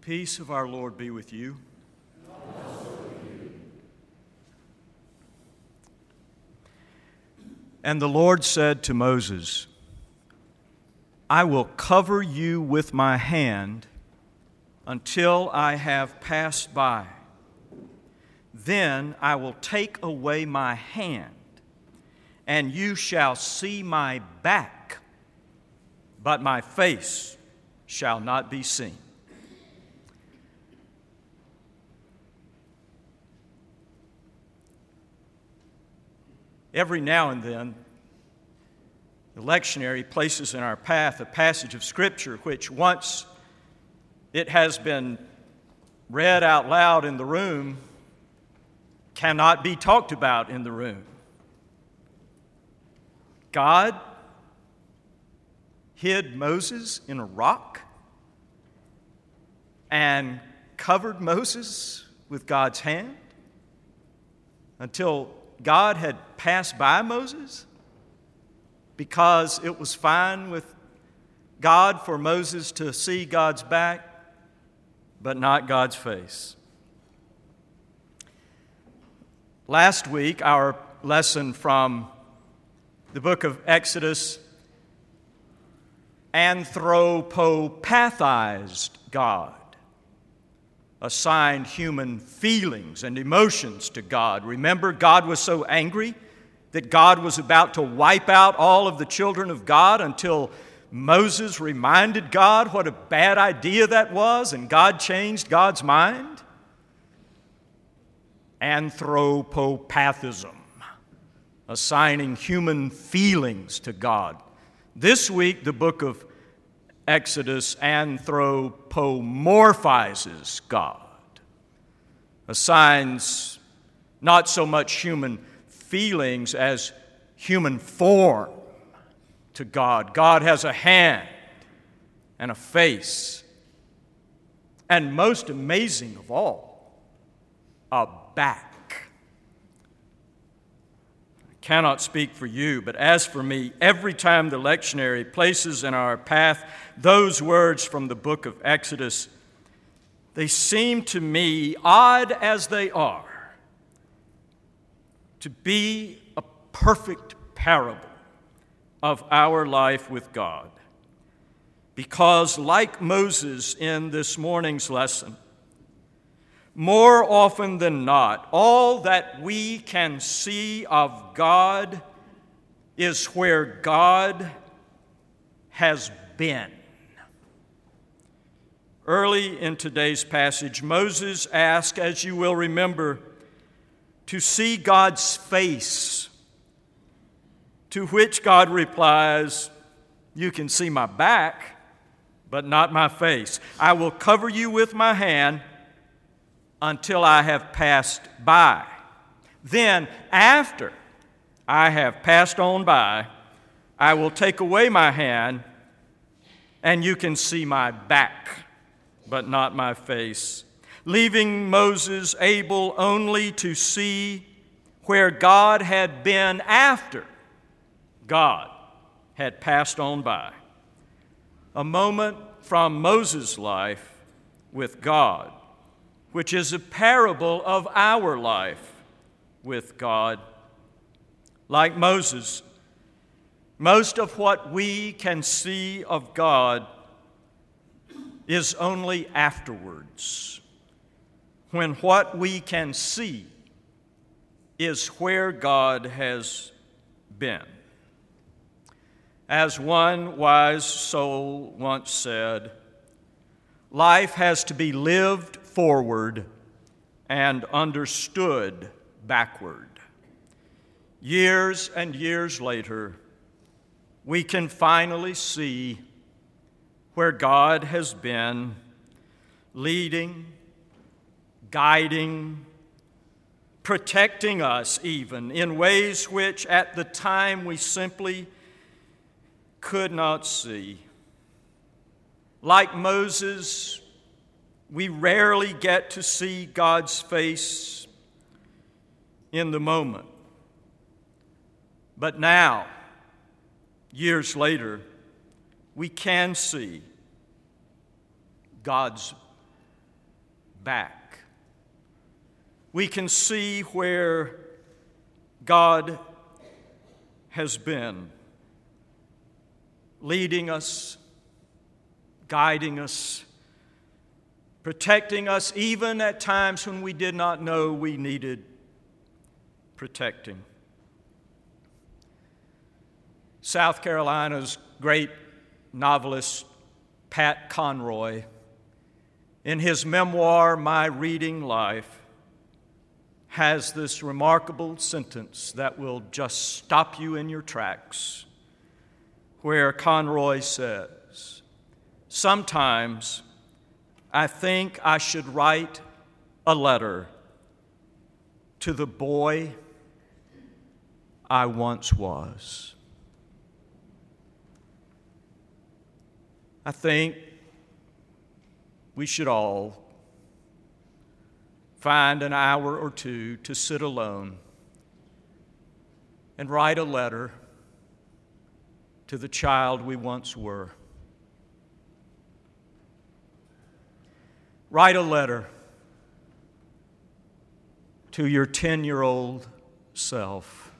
peace of our Lord be with you. And the Lord said to Moses, I will cover you with my hand until I have passed by. Then I will take away my hand, and you shall see my back, but my face shall not be seen. Every now and then, the lectionary places in our path a passage of Scripture which, once it has been read out loud in the room, cannot be talked about in the room. God hid Moses in a rock and covered Moses with God's hand until God had passed by Moses because it was fine with God for Moses to see God's back, but not God's face. Last week, our lesson from the book of Exodus anthropopathized God assigned human feelings and emotions to God. Remember, God was so angry that God was about to wipe out all of the children of God until Moses reminded God what a bad idea that was, and God changed God's mind? Anthropopathism, assigning human feelings to God. This week, the book of Exodus anthropomorphizes God, assigns not so much human feelings as human form to God. God has a hand and a face, and most amazing of all, a back cannot speak for you, but as for me, every time the lectionary places in our path those words from the book of Exodus, they seem to me, odd as they are, to be a perfect parable of our life with God. Because, like Moses in this morning's lesson, more often than not, all that we can see of God is where God has been. Early in today's passage, Moses asked, as you will remember, to see God's face, to which God replies, You can see my back, but not my face. I will cover you with my hand until I have passed by. Then, after I have passed on by, I will take away my hand, and you can see my back, but not my face, leaving Moses able only to see where God had been after God had passed on by. A moment from Moses' life with God which is a parable of our life with God. Like Moses, most of what we can see of God is only afterwards, when what we can see is where God has been. As one wise soul once said, life has to be lived forward and understood backward. Years and years later, we can finally see where God has been leading, guiding, protecting us, even in ways which at the time we simply could not see. Like Moses, we rarely get to see God's face in the moment. But now, years later, we can see God's back. We can see where God has been leading us, guiding us, protecting us, even at times when we did not know we needed protecting. South Carolina's great novelist, Pat Conroy, in his memoir, My Reading Life, has this remarkable sentence that will just stop you in your tracks, where Conroy says, Sometimes I think I should write a letter to the boy I once was. I think we should all find an hour or two to sit alone and write a letter to the child we once were. Write a letter to your 10 year old self,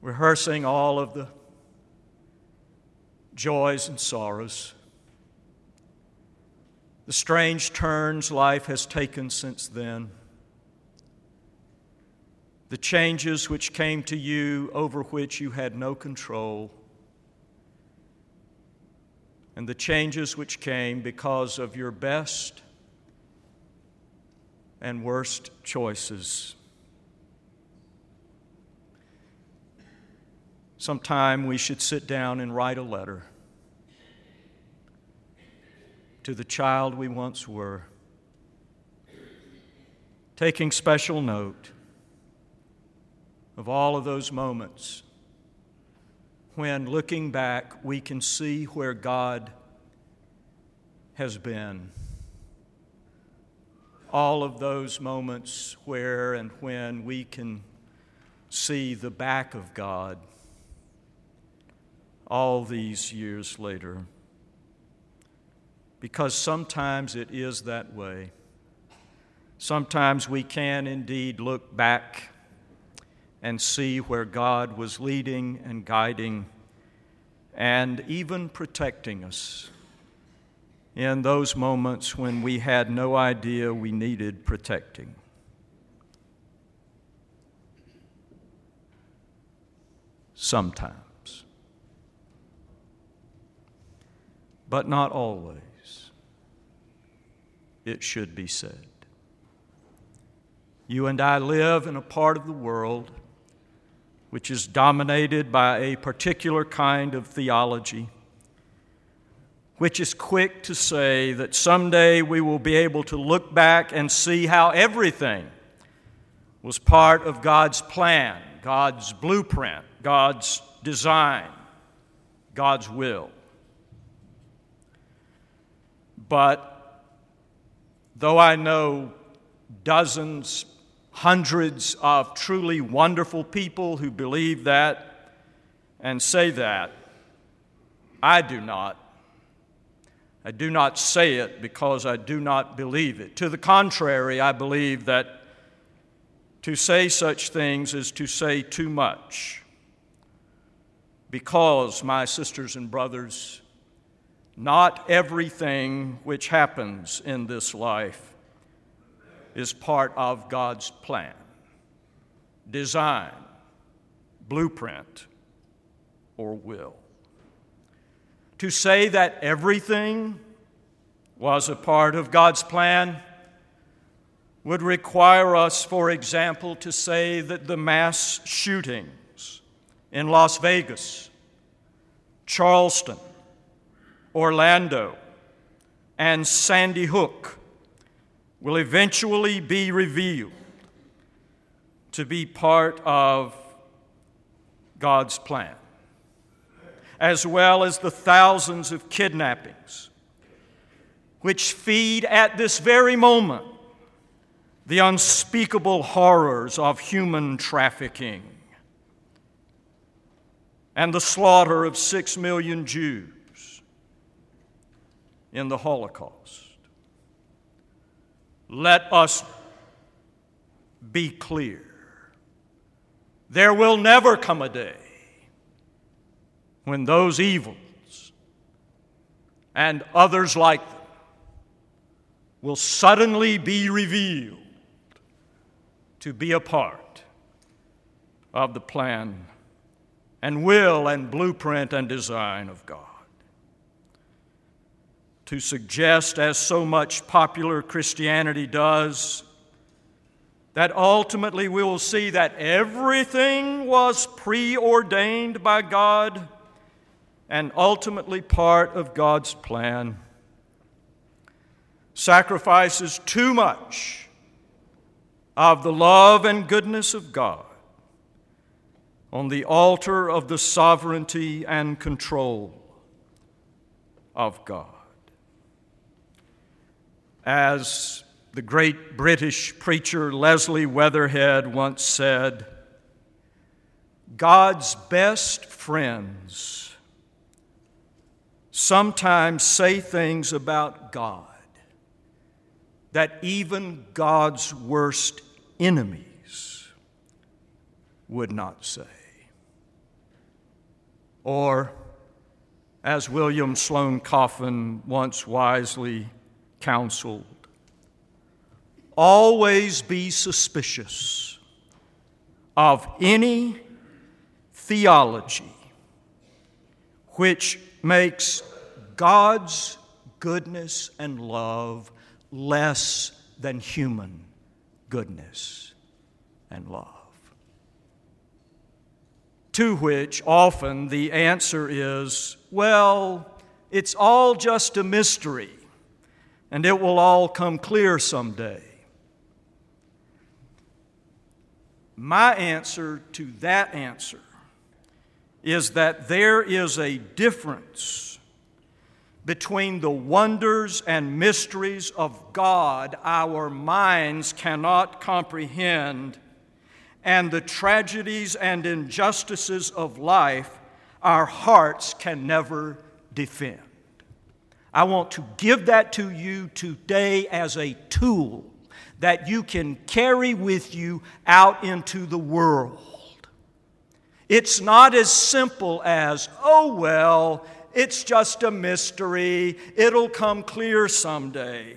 rehearsing all of the joys and sorrows the strange turns life has taken since then, the changes which came to you over which you had no control, and the changes which came because of your best and worst choices. Sometime we should sit down and write a letter to the child we once were, taking special note of all of those moments when, looking back, we can see where God has been. All of those moments where and when we can see the back of God all these years later because sometimes it is that way. Sometimes we can indeed look back and see where God was leading and guiding and even protecting us in those moments when we had no idea we needed protecting. Sometimes, but not always it should be said. You and I live in a part of the world which is dominated by a particular kind of theology, which is quick to say that someday we will be able to look back and see how everything was part of God's plan, God's blueprint, God's design, God's will. But Though I know dozens, hundreds of truly wonderful people who believe that and say that, I do not. I do not say it because I do not believe it. To the contrary, I believe that to say such things is to say too much. Because, my sisters and brothers, not everything which happens in this life is part of God's plan, design, blueprint, or will. To say that everything was a part of God's plan would require us, for example, to say that the mass shootings in Las Vegas, Charleston, Orlando, and Sandy Hook will eventually be revealed to be part of God's plan, as well as the thousands of kidnappings which feed at this very moment the unspeakable horrors of human trafficking and the slaughter of six million Jews in the Holocaust. Let us be clear. There will never come a day when those evils and others like them will suddenly be revealed to be a part of the plan and will and blueprint and design of God. To suggest, as so much popular Christianity does, that ultimately we will see that everything was preordained by God and ultimately part of God's plan sacrifices too much of the love and goodness of God on the altar of the sovereignty and control of God. As the great British preacher Leslie Weatherhead once said, God's best friends sometimes say things about God that even God's worst enemies would not say. Or, as William Sloane Coffin once wisely counseled, always be suspicious of any theology which makes God's goodness and love less than human goodness and love. To which often the answer is, well, it's all just a mystery, and it will all come clear someday. My answer to that answer is that there is a difference between the wonders and mysteries of God our minds cannot comprehend and the tragedies and injustices of life our hearts can never defend. I want to give that to you today as a tool that you can carry with you out into the world. It's not as simple as, oh, well, it's just a mystery, it'll come clear someday.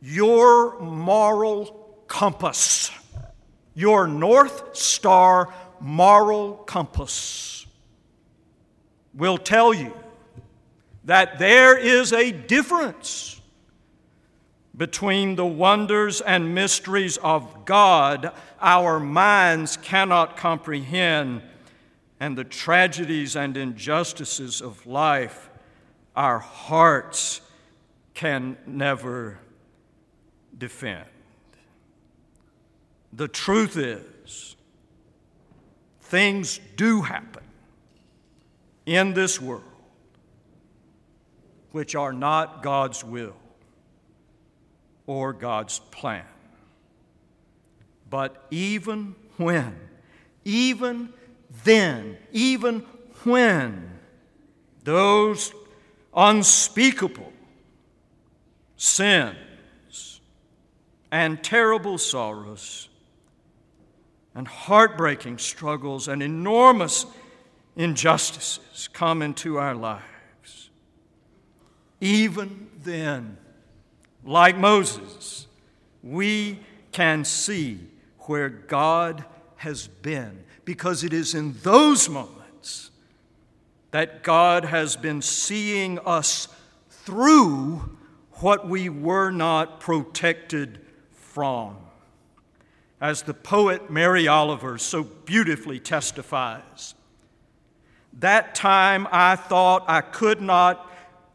Your moral compass, your North Star moral compass, will tell you that there is a difference between the wonders and mysteries of God our minds cannot comprehend and the tragedies and injustices of life our hearts can never defend. The truth is, things do happen in this world which are not God's will or God's plan. But even when, even then, even when those unspeakable sins and terrible sorrows and heartbreaking struggles and enormous injustices come into our lives. Even then, like Moses, we can see where God has been because it is in those moments that God has been seeing us through what we were not protected from. As the poet Mary Oliver so beautifully testifies, that time I thought I could not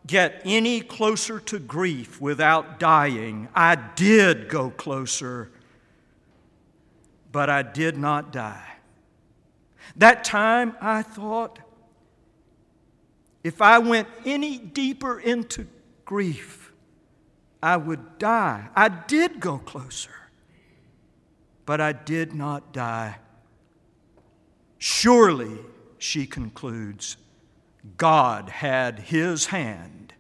get any closer to grief without dying. I did go closer, but I did not die. That time I thought if I went any deeper into grief, I would die. I did go closer but I did not die. Surely, she concludes, God had his hand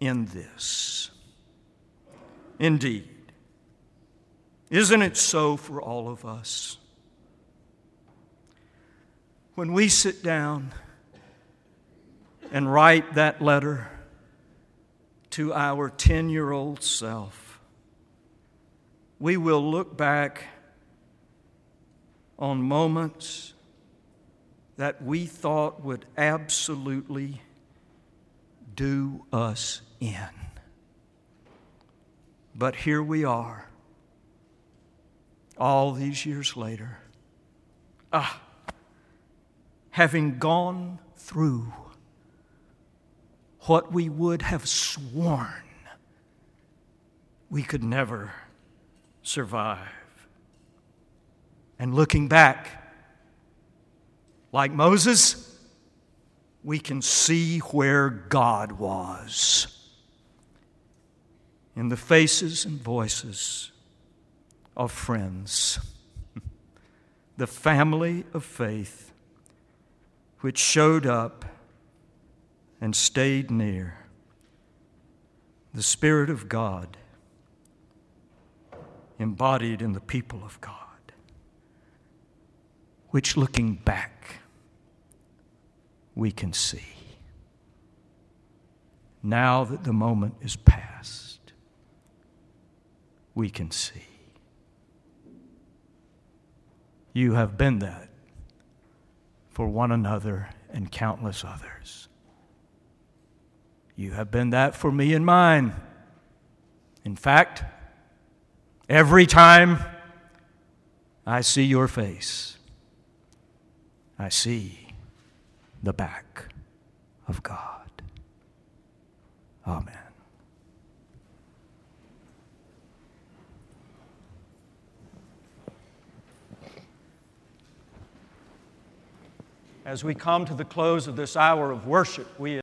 in this. Indeed. Isn't it so for all of us? When we sit down and write that letter to our 10 year old self, we will look back on moments that we thought would absolutely do us in. But here we are, all these years later, ah, having gone through what we would have sworn we could never survive. And looking back, like Moses, we can see where God was. In the faces and voices of friends, the family of faith which showed up and stayed near, the Spirit of God embodied in the people of God, which looking back, we can see. Now that the moment is past, we can see. You have been that for one another and countless others. You have been that for me and mine. In fact, every time I see your face, I see the back of God. Amen. As we come to the close of this hour of worship, we